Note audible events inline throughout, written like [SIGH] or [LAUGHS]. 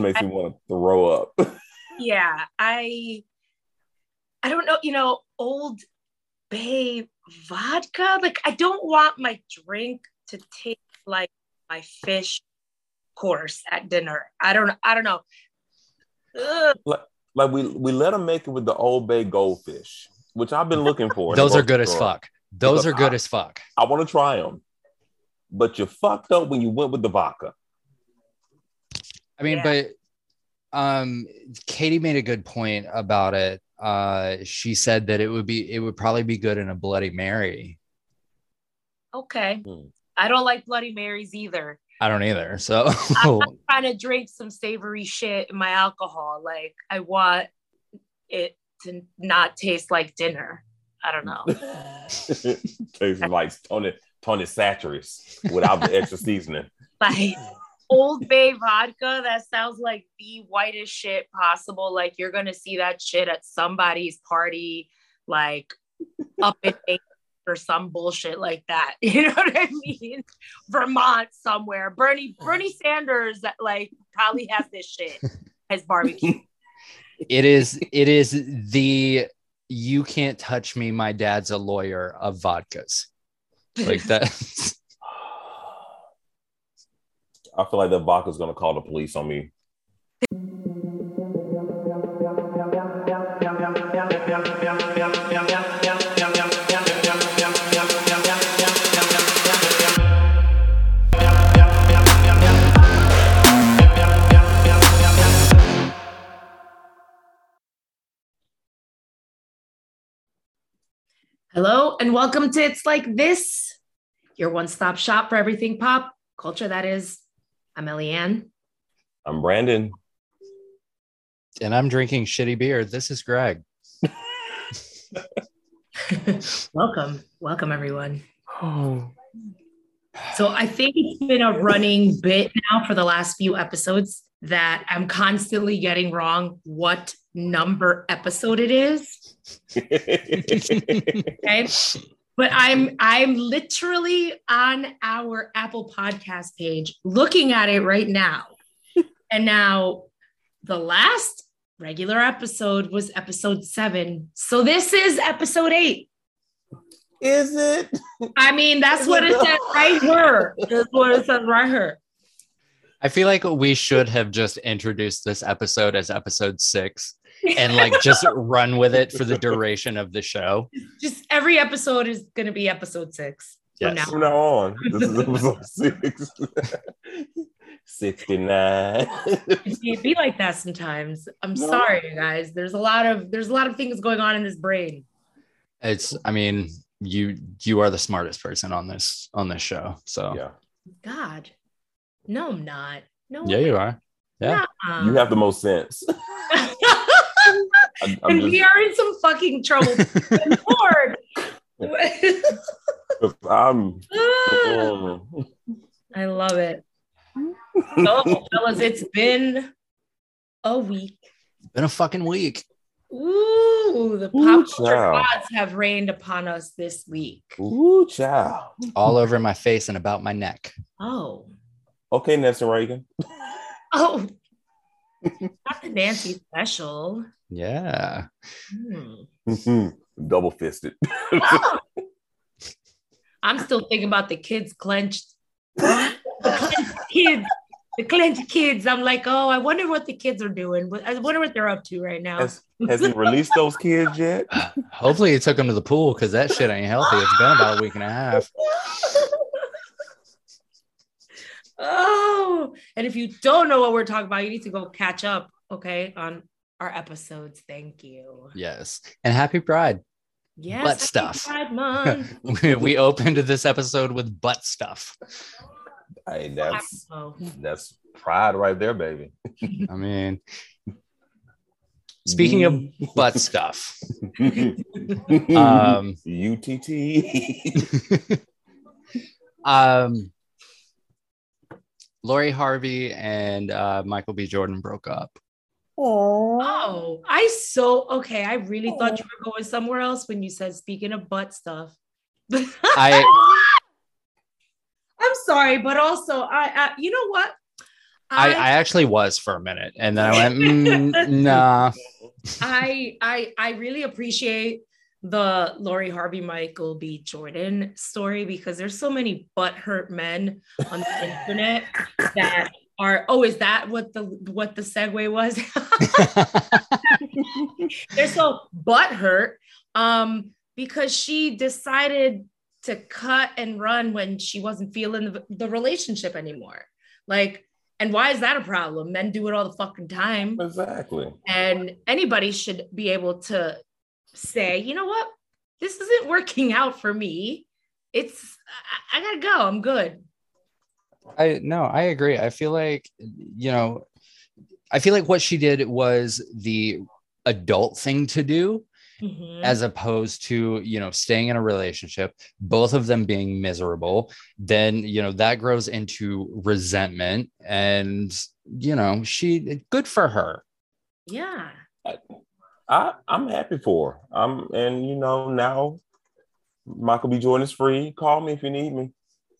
like want to. That just I- makes me want to throw up. [LAUGHS] yeah i i don't know you know old bay vodka like i don't want my drink to taste like my fish course at dinner i don't i don't know Ugh. like we we let them make it with the Old Bay goldfish, which I've been looking for. Those are good as fuck. Those Because are good I- as fuck. I want to try them, but you fucked up when you went with the vodka. I mean, Yeah. but um Katie made a good point about it. Uh she said that it would be it would probably be good in a bloody mary. okay Hmm. i don't like bloody marys either I don't either. So [LAUGHS] i'm not [LAUGHS] trying to drink some savory shit in my alcohol like i want it to not taste like dinner i don't know [LAUGHS] Tastes like Tony Tony Chachere's without the extra seasoning. like Old Bay vodka. That sounds like the whitest shit possible. Like you're gonna see that shit at somebody's party, like up in [LAUGHS] or some bullshit like that. [LAUGHS] You know what I mean? Vermont somewhere. Bernie Bernie Sanders that like probably has this shit as barbecue. [LAUGHS] it is it is the you can't touch me, my dad's a lawyer of vodkas. Like that. I feel like the that vodka's gonna call the police on me. Hello and welcome to It's Like This, your one-stop shop for everything pop culture. That is, I'm Eliann. I'm Brandon. and I'm drinking shitty beer. This is Greg. [LAUGHS] welcome, welcome everyone. Oh. So I think it's been a running bit now for the last few episodes that I'm constantly getting wrong what number episode it is. [LAUGHS] Okay. But I'm I'm literally on our Apple Podcast page looking at it right now. [LAUGHS] And now the last regular episode was episode seven. So this is episode eight. Is it? I mean, that's [LAUGHS] what it says right here. That's what it says right here. I feel like we should have just introduced this episode as episode six and like just [LAUGHS] run with it for the duration of the show. Just every episode is going to be episode six. from Yes. now From now on, this is episode [LAUGHS] six. [LAUGHS] 69. It be like that sometimes. I'm No. sorry, you guys. There's a lot of there's a lot of things going on in this brain. It's I mean, you you are the smartest person on this on this show. So yeah. God, no, I'm not. No, yeah, you are. Yeah. nuh-uh. You have the most sense. [LAUGHS] I, I'm and just, we are in some fucking trouble. [LAUGHS] Lord. I'm. [LAUGHS] I love it. Oh, fellas, it's been a week. Been a fucking week. Ooh, the Ooh, pop culture child. gods have rained upon us this week. Ooh, child. All over my face and about my neck. Oh, Okay, Nelson Reagan. [LAUGHS] oh, not the Nancy special. Yeah. Hmm. [LAUGHS] Double fisted. [LAUGHS] I'm still thinking about the kids clenched. the clenched kids. The clenched kids. I'm like, oh, I wonder what the kids are doing. I wonder what they're up to right now. Has, has he released those kids yet? Hopefully he took them to the pool because that shit ain't healthy. It's been about a week and a half. Oh, and if you don't know what we're talking about, you need to go catch up, okay, on our episodes. Thank you. Yes. And happy pride. Yes, Butt happy stuff. Pride [LAUGHS] Month. we we opened this episode with butt stuff. Hey, that's Oh. that's pride right there, baby. [LAUGHS] I mean, [LAUGHS] speaking of butt stuff, um, UTT. um, Lori Harvey and uh, Michael B. Jordan broke up. Oh, I so okay. I really thought you were going somewhere else when you said speaking of butt stuff. I [LAUGHS] I'm sorry. sorry, but also I, I you know what? I, I actually was for a minute, and then I went, [LAUGHS] mm, nah. I I I really appreciate the Lori Harvey Michael B. Jordan story because there's so many butthurt men on the [LAUGHS] internet that are oh is that what the what the segue was [LAUGHS] they're so butthurt um because she decided to cut and run when she wasn't feeling the, the relationship anymore like and why is that a problem men do it all the fucking time Exactly. and anybody should be able to say you know what? This isn't [LAUGHS] working out for me. It's i, I gotta go. I'm good. I no, I agree. I feel like you know, I feel like what she did was the adult thing to do Mhm. as opposed to you know staying in a relationship both of them being miserable. Then you know that grows into resentment and you know she good for her. Yeah I, I'm happy for her. I'm and you know, now Michael B. Jordan is free. Call me if you need me.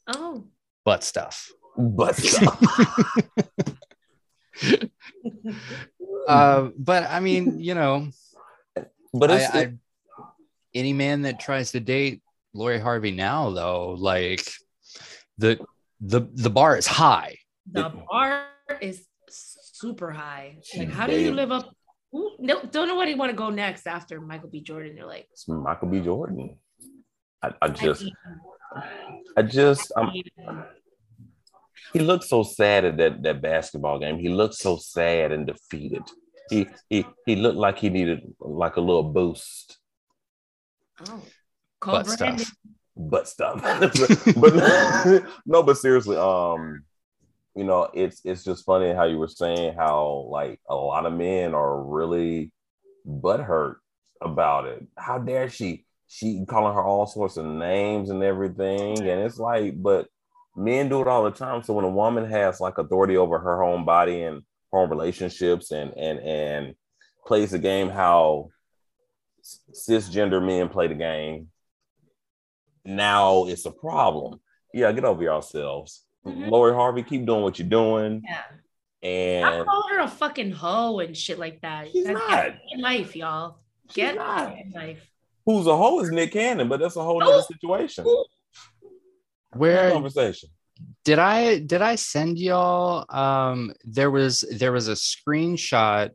oh butt stuff But [LAUGHS] uh, but i mean you know but I, it's I, any man that tries to date Lori Harvey now, though, like the the the bar is high. the bar is super high. Like, how do you live up? No, don't know where you want to go next after Michael B. Jordan. You're like, it's Michael B. Jordan. I, I I just hate I just. I'm I he looked so sad at that, that basketball game. He looked so sad and defeated. He he he looked like he needed like a little boost, Oh, call Butt Brandon. stuff. butt stuff. [LAUGHS] [LAUGHS] but, but [LAUGHS] no, but seriously, um, you know, it's it's just funny how you were saying how like a lot of men are really butthurt about it. How dare she? She calling her all sorts of names and everything, and it's like, but men do it all the time. So when a woman has like authority over her own body and her own relationships and and and plays the game how cisgender men play the game, now it's a problem. Yeah, get over yourselves. Mhm. Lori Harvey, keep doing what you're doing. Yeah. And I And call her a fucking hoe and shit like that. She's Get not. in life, y'all. She's Get not. in life. who's a hoe is Nick Cannon, but that's a whole other situation. Where Conversation. did I did I send y'all? Um, there was there was a screenshot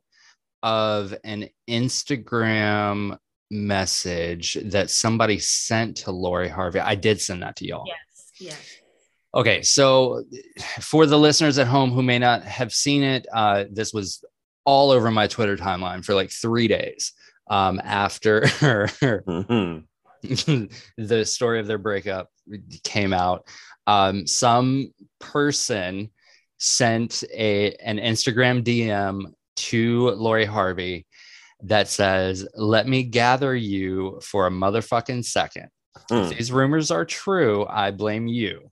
of an Instagram message that somebody sent to Lori Harvey. I did send that to y'all. Yes, yes. Okay, so for the listeners at home who may not have seen it, uh, this was all over my Twitter timeline for like three days um, after [LAUGHS] Mhm. the story of their breakup came out. Um, some person sent a an Instagram DM to Lori Harvey that says, "Let me gather you for a motherfucking second. Mm. If these rumors are true, I blame you.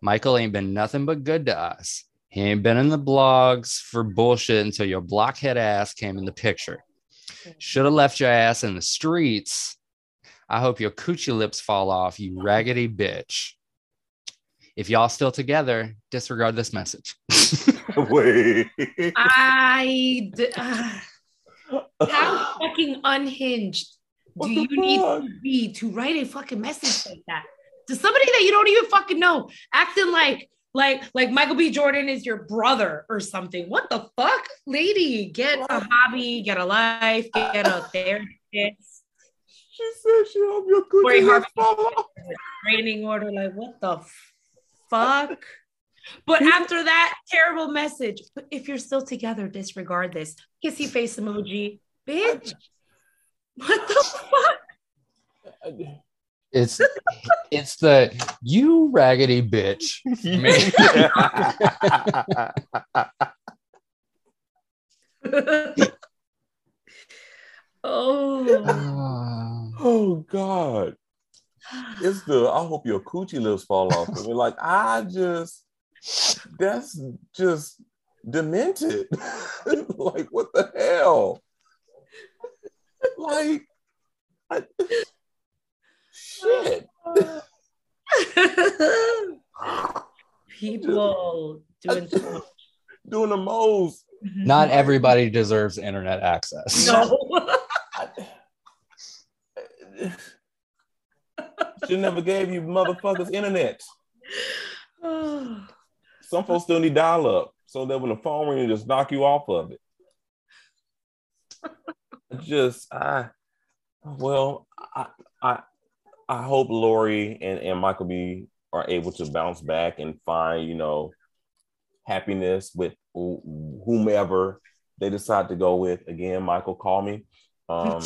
Michael ain't been nothing but good to us. He ain't been in the blogs for bullshit until your blockhead ass came in the picture. Should have left your ass in the streets. I hope your coochie lips fall off, you raggedy bitch. If y'all still together, disregard this message. [LAUGHS] Wait. I d- ah, how fucking unhinged What do the you need fuck? to be to write a fucking message like that to somebody that you don't even fucking know, acting like like like Michael B. Jordan is your brother or something? What the fuck, lady? Get a hobby, get a life, get a [LAUGHS] therapist. She said she hope your Lori coochie Harvey. Training order, like what the fuck? But after that terrible message, if you're still together, disregard this. Kissy face emoji, bitch. What the fuck? It's it's the you raggedy bitch. [LAUGHS] oh, [LAUGHS] oh God. It's the I hope your coochie lips fall off. I mean, like I just that's just demented. [LAUGHS] like what the hell? Like I, shit. [LAUGHS] People doing so much. doing the most. Mm-hmm. Not everybody deserves internet access. No. [LAUGHS] [LAUGHS] She never gave you motherfuckers internet. [SIGHS] Some folks still need dial up so that when the phone rings, just knock you off of it. just I well, I I I hope Lori and, and Michael B are able to bounce back and find, you know, happiness with whomever they decide to go with. Again, Michael, call me. Um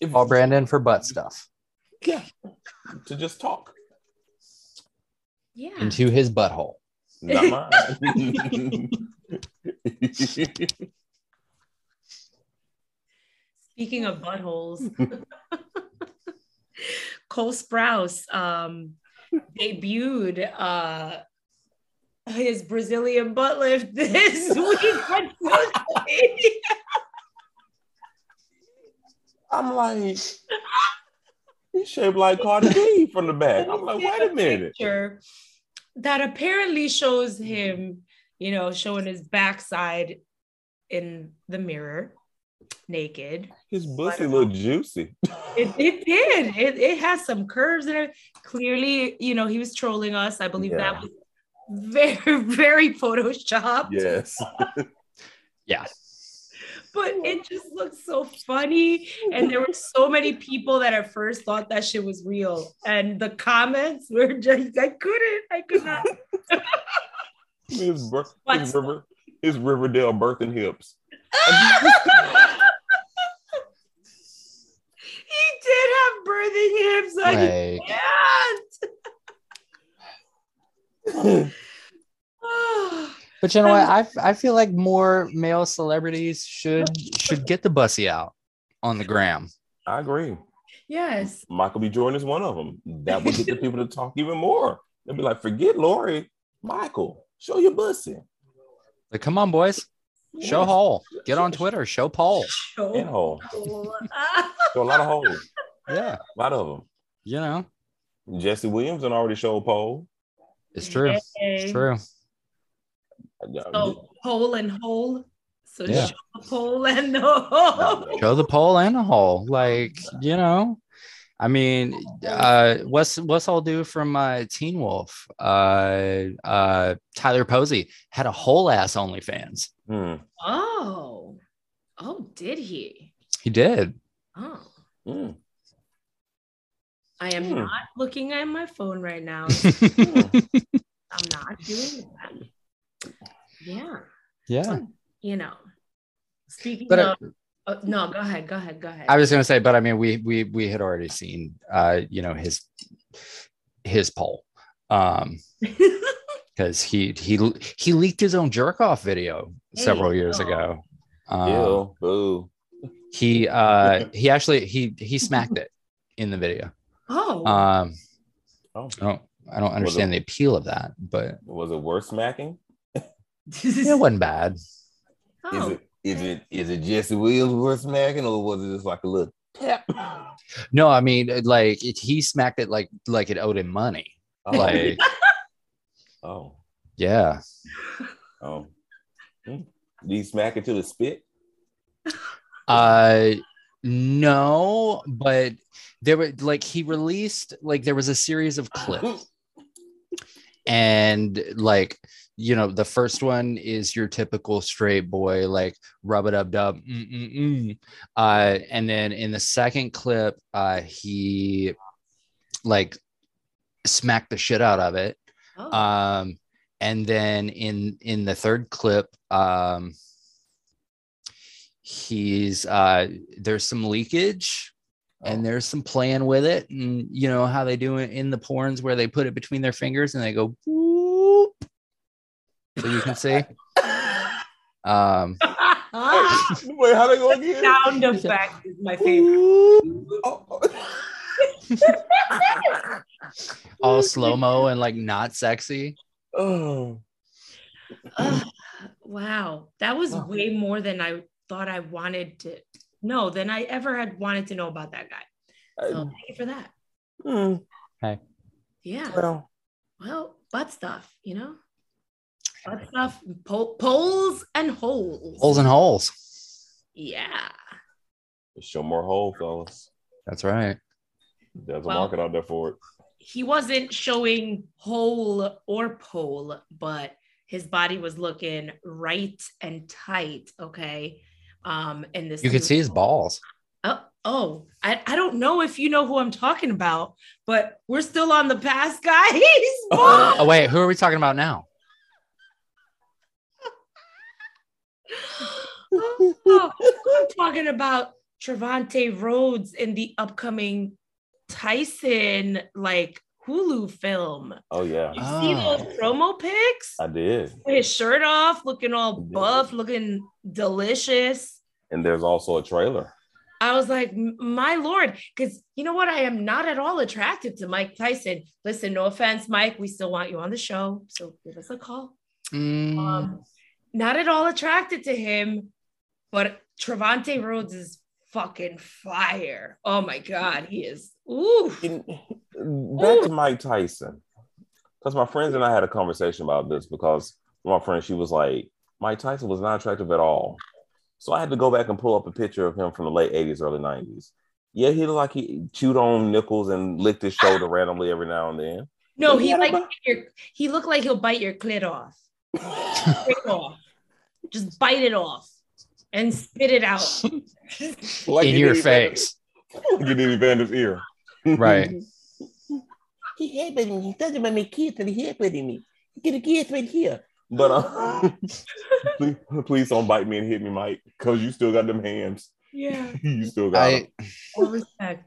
if, [LAUGHS] Call Brandon for butt stuff yeah, to just talk. yeah. into his butthole. Not mine. [LAUGHS] [LAUGHS] Speaking of buttholes, [LAUGHS] Cole Sprouse um, debuted uh, his Brazilian butt lift this [LAUGHS] week. on social media. I'm like, he's shaped like Cardi B from the back. I'm like, wait a minute. Picture that apparently shows him, you know, showing his backside in the mirror, naked. His pussy um, look juicy. It, [LAUGHS] it did. It, it has some curves in it. Clearly, you know, he was trolling us. I believe Yeah. that was very, [LAUGHS] very photoshopped. Yes. [LAUGHS] Yeah. But it just looks so funny. And there were so many people that at first thought that shit was real. And the comments were just, I couldn't, I could not. His, bir- his, What's- river, his Riverdale birthing hips. he did have birthing hips. I Like, can't. [SIGHS] But you know what? I I feel like more male celebrities should should get the bussy out on the gram. I agree. yes. Michael B. Jordan is one of them. That would get the people to talk even more. They'll be like, forget Lori. Michael, show your bussy. Like, come on, boys, show Yes. hole. Get on Twitter, show poll. And hole. Show a lot of holes. Yeah, A lot of them. you know, Jesse Williams and already showed pole. it's true. It's true. So pole and hole. So Yeah. show the pole and the hole. Show the poll and the hole. Like, you know, I mean, uh, what's what's all do from uh, Teen Wolf? Uh, uh, Tyler Posey had a whole ass OnlyFans. Hmm. Oh. Oh, did he? He did. Oh. Hmm. I am Hmm. not looking at my phone right now. [LAUGHS] I'm not doing that. Yeah. yeah. You know. Speaking But, of uh, oh, no, go ahead. Go ahead. Go ahead. I was gonna say, but I mean, we we we had already seen, uh, you know, his his poll, um, [LAUGHS] because he he he leaked his own jerk off video several Hey, years no. ago. Um, Ew. Boo. he uh he actually he he smacked it in the video. Oh. Um, Oh. I don't I don't understand the appeal of that, but Was it worth smacking? it wasn't bad. [LAUGHS] oh. Is it is it is it Jesse Williams worth smacking or was it just like a little tap? No, I mean, like it, he smacked it like like it owed him money. Oh. Like, [LAUGHS] oh. yeah. Oh. Hmm. Did he smack it to the spit? Uh no, but there were like he released like there was a series of clips. [LAUGHS] And like you know the first one is your typical straight boy like rub it up dub uh and then in the second clip uh he like smacked the shit out of it. Oh. um and then in in the third clip um he's uh there's some leakage and there's some playing with it and you know how they do it in the porns where they put it between their fingers and they go whoop, so you can see [LAUGHS] um [LAUGHS] Wait, how they go again? Sound [LAUGHS] effect is my favorite. Oh. all slow-mo and like not sexy oh. Ugh, wow. That was Oh. way more than I thought I wanted to know than I ever had wanted to know about that guy. So thank you for that. Hmm. Yeah. Well, Well, butt stuff, you know? Butt stuff, po- poles and holes. Holes and holes. Yeah. Show more hole, fellas. That's right. There's a market out there for it. He wasn't showing hole or pole, but his body was looking right and tight. Okay. Um, and this You could see his balls. Oh, oh, I, I don't know if you know who I'm talking about, but we're still on the past [LAUGHS] guys. Oh wait, who are we talking about now? Oh, I'm talking about Trevante Rhodes in the upcoming Tyson like Hulu film. Oh yeah, You see Oh. those promo pics? I did. With His shirt off, looking all buff, looking delicious. And there's also a trailer. I was like, my lord, because you know what? I am not at all attracted to Mike Tyson. Listen, no offense, Mike. We still want you on the show, so give us a call. Mm, Um, not at all attracted to him, but Trevante Rhodes is fucking fire. Oh my god, he is. Ooh, In- back to Mike Tyson, because my friends and I had a conversation about this because my friend she was like, Mike Tyson was not attractive at all. So I had to go back and pull up a picture of him from the late 80s, early 90s. Yeah, he looked like he chewed on nickels and licked his shoulder randomly every now and then. no, But he yeah, like but- your, he looked like he'll bite your clit off. [LAUGHS] Off. Just bite it off and spit it out. [LAUGHS] Like in your did face. Evander- [LAUGHS] Like he did Evander's ear. Right. He headbutted me. He doesn't want me kids and he headbutted me. Get a kids right here. But uh, [LAUGHS] [LAUGHS] please, please don't bite me and hit me, Mike, because you still got them hands. yeah. [LAUGHS] you still got them. I All respect.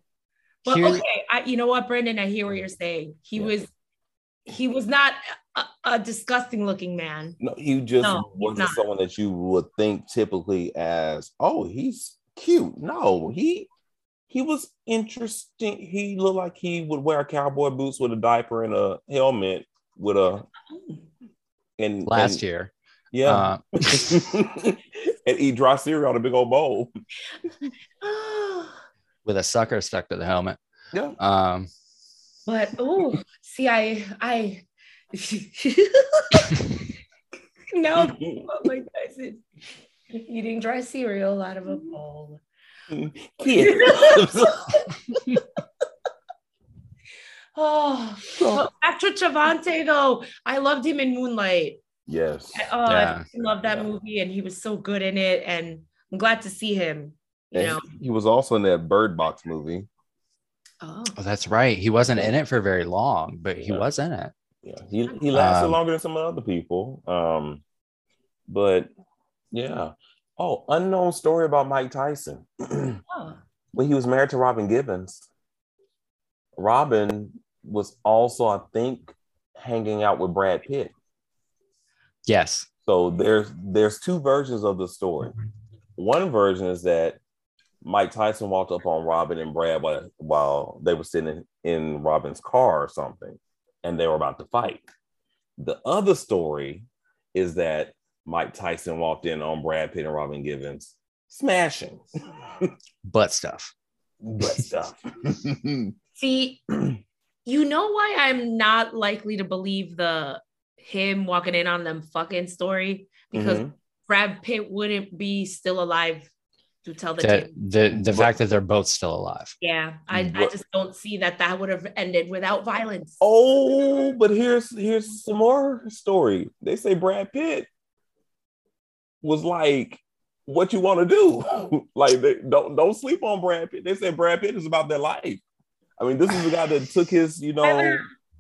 But Here- okay, I, you know what, Brandon? I hear what you're saying. He Yeah. was, he was not a, a disgusting looking man. No, he just No, wasn't not. someone that you would think typically as, oh, he's cute. No, he he was interesting. He looked like he would wear cowboy boots with a diaper and a helmet with a and last and- year. yeah, Uh, [LAUGHS] [LAUGHS] and eat dry cereal out of a big old bowl. [GASPS] with a sucker stuck to the helmet. Yeah, Um, but oh, see, I, I, [LAUGHS] no, like I said, eating dry cereal out of a bowl. kids. Oh, [SIGHS] but back to Trevante though. I loved him in Moonlight. yes, Oh, Yeah. I love that Yeah. movie, and he was so good in it. And I'm glad to see him. You And know, he was also in that Bird Box movie. oh, oh, that's right. He wasn't in it for very long, but he Yeah. was in it. Yeah, he he lasted Um, longer than some other people. Um, but yeah. Oh, unknown story about Mike Tyson. [CLEARS THROAT] oh. when he was married to Robin Givens, Robin was also, I think, hanging out with Brad Pitt. Yes. So there's there's two versions of the story. One version is that Mike Tyson walked up on Robin and Brad while, while they were sitting in, in Robin's car or something, and they were about to fight. The other story is that Mike Tyson walked in on Brad Pitt and Robin Givens smashing Butt stuff. butt stuff. [LAUGHS] See, you know why I'm not likely to believe the him walking in on them fucking story because Mhm. Brad Pitt wouldn't be still alive to tell the The, the, the fact that they're both still alive. Yeah, I, I just don't see that that would have ended without violence. Oh, but here's here's some more story. They say Brad Pitt was like, "What you want to do? [LAUGHS] like, they, don't don't sleep on Brad Pitt." They said Brad Pitt is about their life. I mean, this is the guy that took his, you know.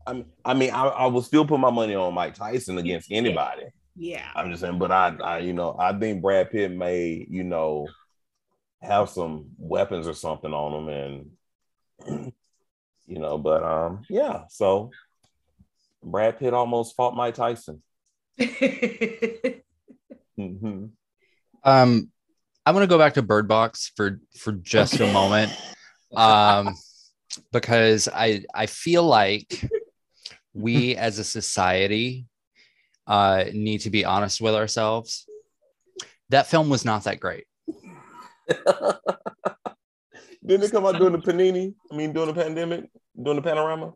I mean, I mean, I, I will still put my money on Mike Tyson against anybody. Yeah. I'm just saying, but I, I, you know, I think Brad Pitt may, you know, have some weapons or something on him, and [CLEARS THROAT] you know, but um, yeah. So Brad Pitt almost fought Mike Tyson. Mhm. Um, I want to go back to Bird Box for for just a moment. [LAUGHS] Um, because I I feel like [LAUGHS] we as a society uh need to be honest with ourselves. That film was not that great. [LAUGHS] Didn't it come out during the panini? I mean, during the pandemic, during the panorama.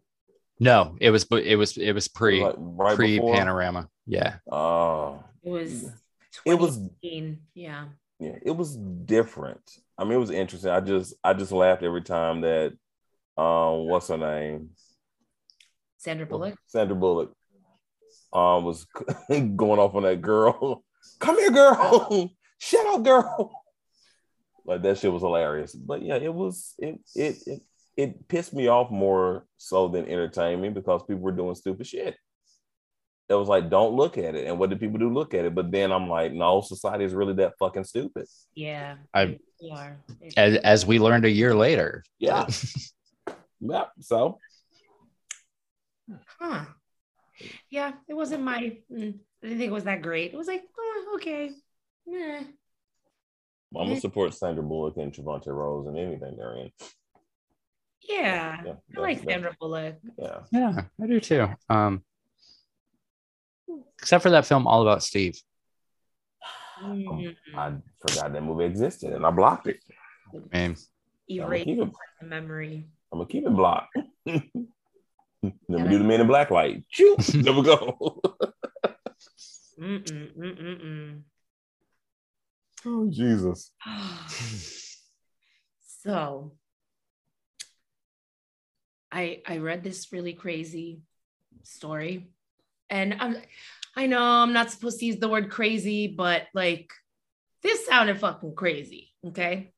No, it was it was it was pre Like, right pre before? panorama. Yeah. Oh, It was. It was- Yeah. yeah, it was different. I mean, it was interesting. I just I just laughed every time that um what's her name? Sandra Bullock. Sandra Bullock um was [LAUGHS] going off on that girl. [LAUGHS] Come here, girl. [LAUGHS] Shut up, girl. Like that shit was hilarious. But yeah, it was it it it, it pissed me off more so than entertained me because people were doing stupid shit. It was like, don't look at it. And what did people do? Look at it. But then I'm like, no, society is really that fucking stupid. Yeah. I- they are. They- As, as we learned a year later. Yeah. Yeah. So Huh. Yeah, it wasn't my. mm, I didn't think it was that great. It was like, oh, okay. Yeah. I'm gonna support Sandra Bullock and Trevante Rhodes and anything they're in. Yeah. Yeah, I like that- that- Sandra Bullock. Yeah. Yeah, I do too. Um except for that film all about Steve. Mm, I forgot that movie existed and I blocked it. I mean, erase the memory. I'm gonna keep it blocked. [LAUGHS] Let me do the man in Black light. Choo. [LAUGHS] There we go. Mm-mm, mm-mm, oh Jesus. [SIGHS] so I I read this really crazy story. And I'm I know I'm not supposed to use the word crazy, but like this sounded fucking crazy. Okay.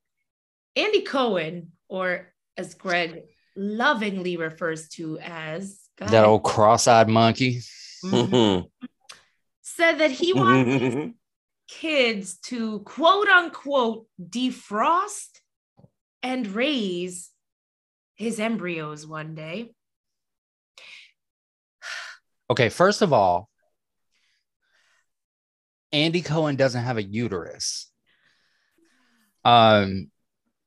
Andy Cohen, or as Greg lovingly refers to as go that old cross-eyed monkey. Mhm. said that he wants [LAUGHS] kids to quote unquote defrost and raise his embryos one day. Okay, first of all, Andy Cohen doesn't have a uterus. Um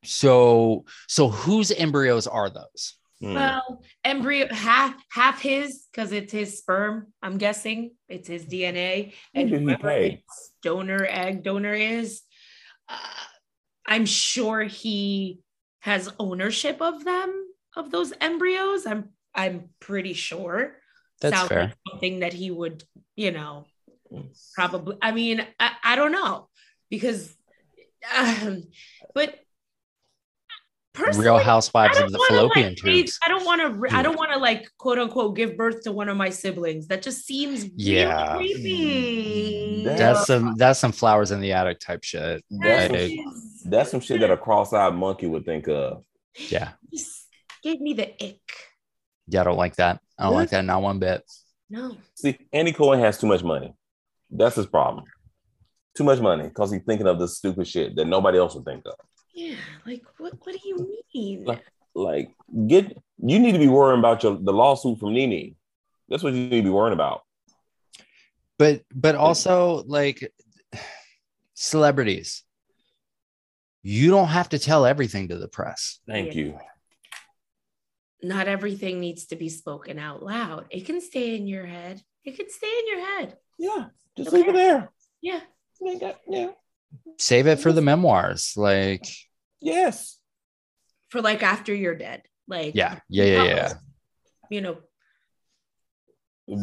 so so whose embryos are those? Hmm. Well, embryo half half his because it's his sperm. I'm guessing it's his DNA, and whoever his donor egg donor is, uh, I'm sure he has ownership of them of those embryos. I'm I'm pretty sure. That's Sounds fair. like something that he would, you know, probably. I mean, I, I don't know because, um, but personally, Real housewives of the wanna, fallopian like, tubes. I don't want to. I don't want to like quote unquote give birth to one of my siblings. That just seems really Yeah. creepy. Mm, that- That's some that's some flowers in the attic type shit. That's, Like, some, that's some shit that a cross-eyed monkey would think of. Yeah. [GASPS] just gave me the ick. Yeah, I don't like that. I don't like that not one bit. No. See, Andy Cohen has too much money. That's his problem. Too much money because he's thinking of this stupid shit that nobody else would think of. Yeah. Like what? What do you mean? Like- Like, get you need to be worrying about your the lawsuit from Nene. That's what you need to be worrying about. But but also like celebrities. You don't have to tell everything to the press. Thank Yeah. you. Not everything needs to be spoken out loud. It can stay in your head. It can stay in your head. Yeah, just Okay. leave it there. Yeah. Yeah. Save it for the memoirs. Like, Yes. For like after you're dead. Like yeah, yeah, yeah, yeah. You know.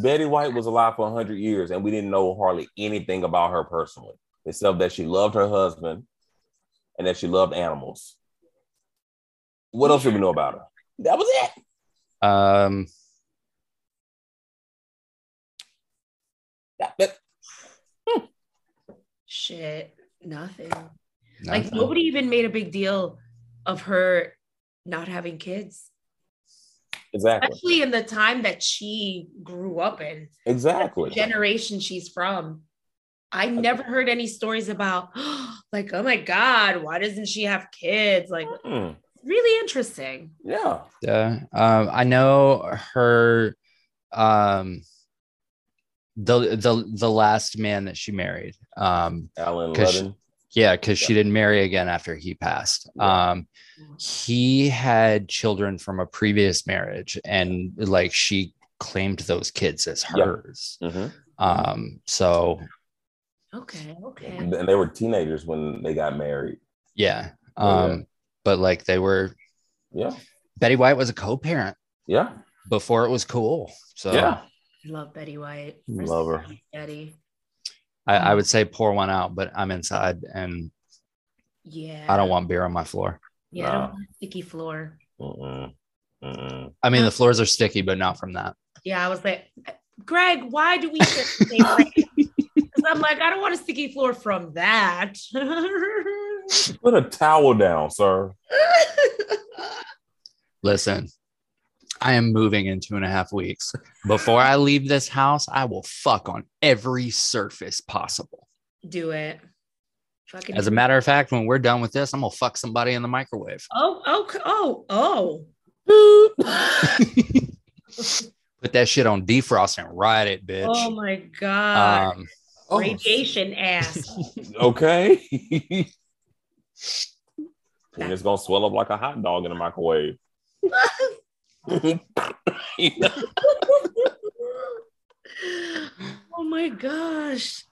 Betty White was alive for 100 years and we didn't know hardly anything about her personally, except that she loved her husband and that she loved animals. What else did we know about her? That was it. Um, That- that- Shit. Nothing. Like nobody even made a big deal of her not having kids. exactly. Especially in the time that she grew up in. Exactly. generation she's from. I never heard any stories about [GASPS] like, oh my God, why doesn't she have kids? Like Hmm. really interesting. Yeah. Yeah. Um, I know her um the the the last man that she married. Um Alan 'Cause she- yeah, because she didn't marry again after he passed. Yeah. Um he had children from a previous marriage and like she claimed those kids as Yeah. hers. Mhm. Um so Okay, okay. And they were teenagers when they got married. yeah. Oh, yeah. Um but like they were Yeah. Betty White was a co-parent. Yeah. before it was cool. So Yeah. I love Betty White. Love her. Betty. I, I mm. would say pour one out, but I'm inside and Yeah. I don't want beer on my floor. Yeah, I don't want a sticky floor. Mm-mm. Mm-mm. I mean, the floors are sticky, but not from that. Yeah, I was like, Greg, why do we share the same place? [LAUGHS] Because I'm like, I don't want a sticky floor from that. Put a towel down, sir. [LAUGHS] Listen, I am moving in two and a half weeks. Before I leave this house, I will fuck on every surface possible. do it. Fucking As a matter of fact, when we're done with this, I'm gonna fuck somebody in the microwave. Oh, oh, oh, oh. [LAUGHS] Put that shit on defrost and ride it, bitch. Oh my god. um, Oh, Radiation ass. [LAUGHS] okay. [LAUGHS] and it's gonna swell up like a hot dog in the microwave. [LAUGHS] oh my gosh.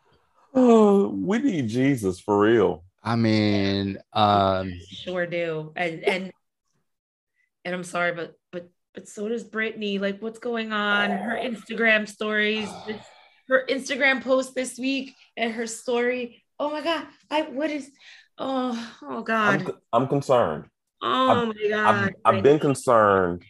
oh, we need Jesus for real. I mean, um, Sure do. And and and I'm sorry, but but but so does Britney. Like, what's going on? Her Instagram stories, her Instagram post this week, and her story. Oh my god! I what is? Oh oh god! I'm, I'm concerned. oh my god! I've, I've been concerned,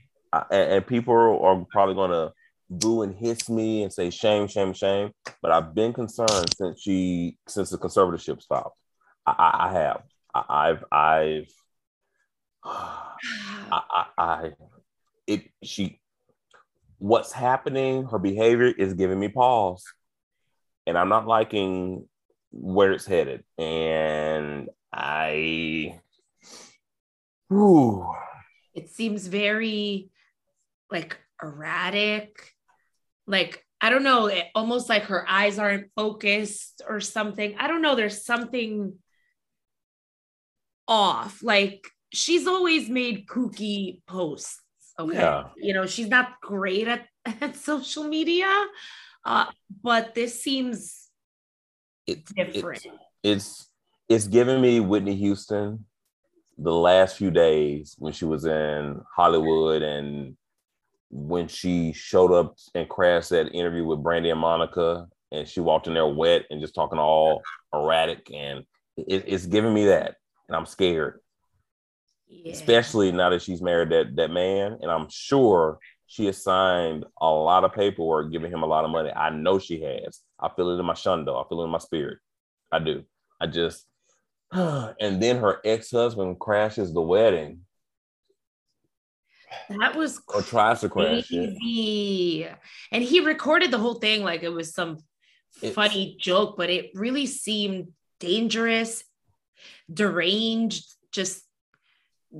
and, and people are probably gonna boo and hiss me and say shame, shame, shame. But I've been concerned since she since the conservatorship stopped. I, I, have. I, I've I've [SIGHS] I, I, I it she what's happening, her behavior is giving me pause. And I'm not liking where it's headed. And I whew, it seems very like erratic. Like i don't know it, almost like her eyes aren't focused or something. I don't know there's something off. Like she's always made kooky posts okay? Yeah. you know she's not great at, [LAUGHS] at social media uh but this seems it's different. It's, it's it's giving me Whitney Houston the last few days when she was in Hollywood and when she showed up and crashed that interview with Brandy and Monica and she walked in there wet and just talking all erratic and it, it's giving me that and I'm scared. Yeah. especially now that she's married that that man and I'm sure she has signed a lot of paperwork giving him a lot of money. I know she has. I feel it in my shundo. I feel it in my spirit. I do. I just [SIGHS] and then her ex-husband crashes the wedding that was or tries to crash it. crazy. And he recorded the whole thing like it was some It's- funny joke, but it really seemed dangerous, deranged, just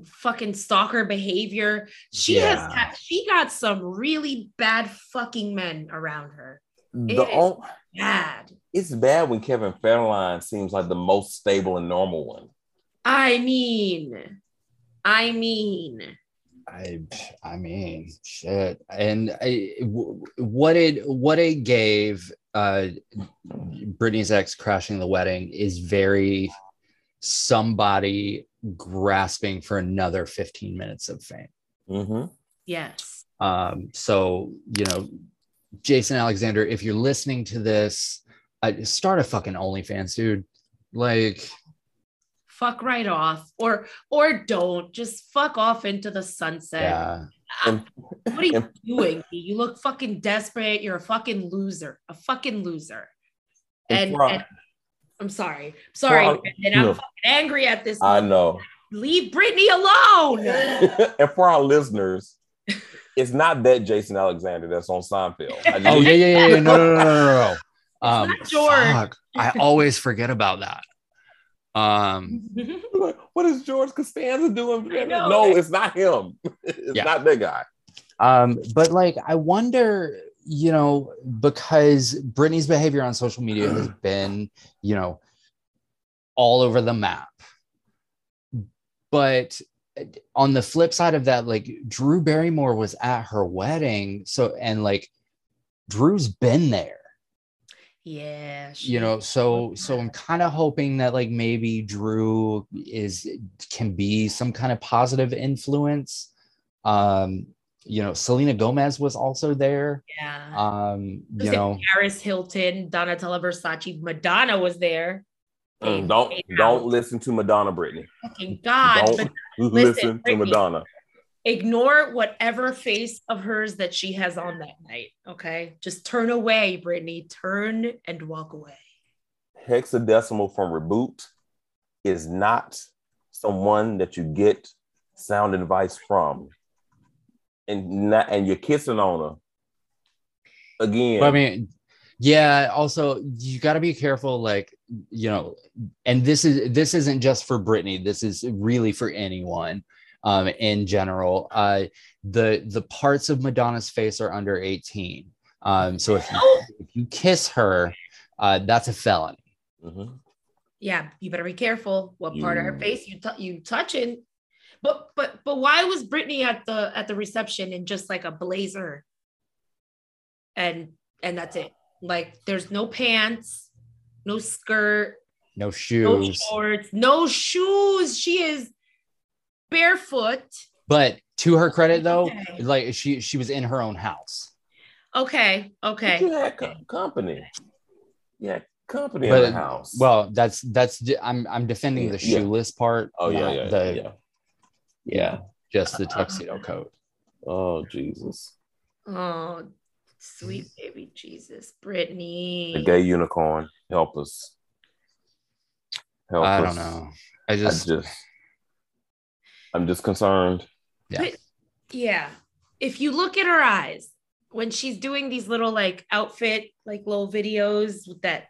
fucking stalker behavior. She Yeah. has she got some really bad fucking men around her. The It on- Bad. it's bad when Kevin Federline seems like the most stable and normal one. I mean, I mean, I, I mean, shit. And I, w- what it, what it gave uh, Britney's ex crashing the wedding is very somebody grasping for another 15 minutes of fame. Mm-hmm. yes. Um, so you know, Jason Alexander, if you're listening to this, uh, start a fucking OnlyFans, dude. Like, Fuck right off, or or don't just fuck off into the sunset. yeah, What are you doing? You look fucking desperate. You're a fucking loser. A fucking loser. and And, and I'm sorry. Sorry. our- and I'm no. fucking angry at this. I moment. know. Leave Britney alone. [LAUGHS] [LAUGHS] and for our listeners, it's not that Jason Alexander that's on Seinfeld. I just- oh yeah, yeah, yeah, yeah. no, no, no, no, no, no. Um, not George. fuck, I always forget about that. Um, [LAUGHS] what is George Costanza doing? Know. No, it's not him. [LAUGHS] It's Yeah. not that guy. um, but like, I wonder, you know, because Britney's behavior on social media has [CLEARS THROAT] been, you know, all over the map. But on the flip side of that, like Drew Barrymore was at her wedding, so and like Drew's been there. Yeah. you know so so i'm kind of hoping that like maybe drew is can be some kind of positive influence um you know, Selena Gomez was also there. Yeah. Um, Was you know, Paris Hilton, Donatella Versace, Madonna was there. Mm, don't don't listen to Madonna, Britney. fucking God. Don't But [LAUGHS] listen, to Britney. Madonna. Ignore whatever face of hers that she has on that night. Okay. Just turn away, Britney. Turn and walk away. Hexadecimal from Reboot is not someone that you get sound advice from, and not, and you're kissing on her again. But I mean, yeah. Also, you got to be careful. Like, you know, and this is this isn't just for britney This is really for anyone um, in general. Uh, the the parts of Madonna's face are under eighteen. Um, so if you, if you kiss her, uh, that's a felony. Mhm. Yeah, you better be careful what part of her face you tou- you touching. But but but why was Britney at the at the reception in just like a blazer? And and that's it. Like there's no pants, no skirt, No shoes, no shorts, no shoes. She is barefoot. But to her credit, though, Okay. like she she was in her own house. Okay, But okay. you had co- company. Yeah, company But- in the house. Well, that's that's I'm I'm defending the Yeah. shoeless part. oh yeah, yeah, the, yeah, yeah, yeah. just the tuxedo coat. Oh Jesus, Oh, sweet baby Jesus, Britney. the gay unicorn, help us. Help I us. don't know. I I just, just, I'm just concerned. yeah. But- Yeah. If you look at her eyes when she's doing these little like outfit, like little videos with that,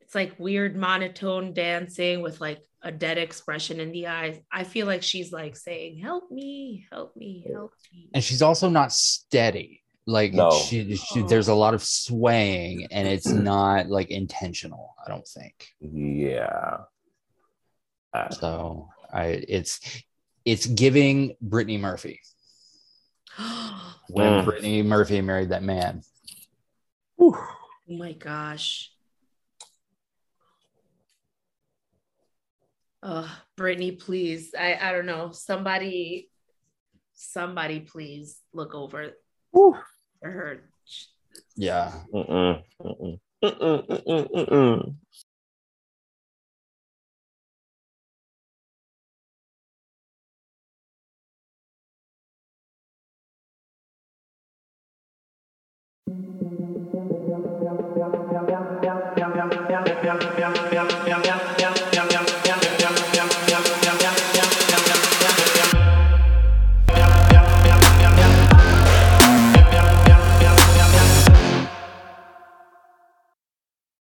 it's like weird monotone dancing with like a dead expression in the eyes. I feel like she's like saying, Help me, help me, help me. and she's also not steady. Like No. she, she, oh. there's a lot of swaying, and it's mm-hmm. not like intentional. I don't think Yeah. I- so. I it's it's giving Brittany Murphy oh when Mm. Brittany Murphy married that man. Whew. my gosh. Uh, Britney, please. I, I don't know. Somebody, somebody, please look over Whew. for her. Yeah, Mm-mm. Mm-mm. Mm-mm. Mm-mm. Mm-mm.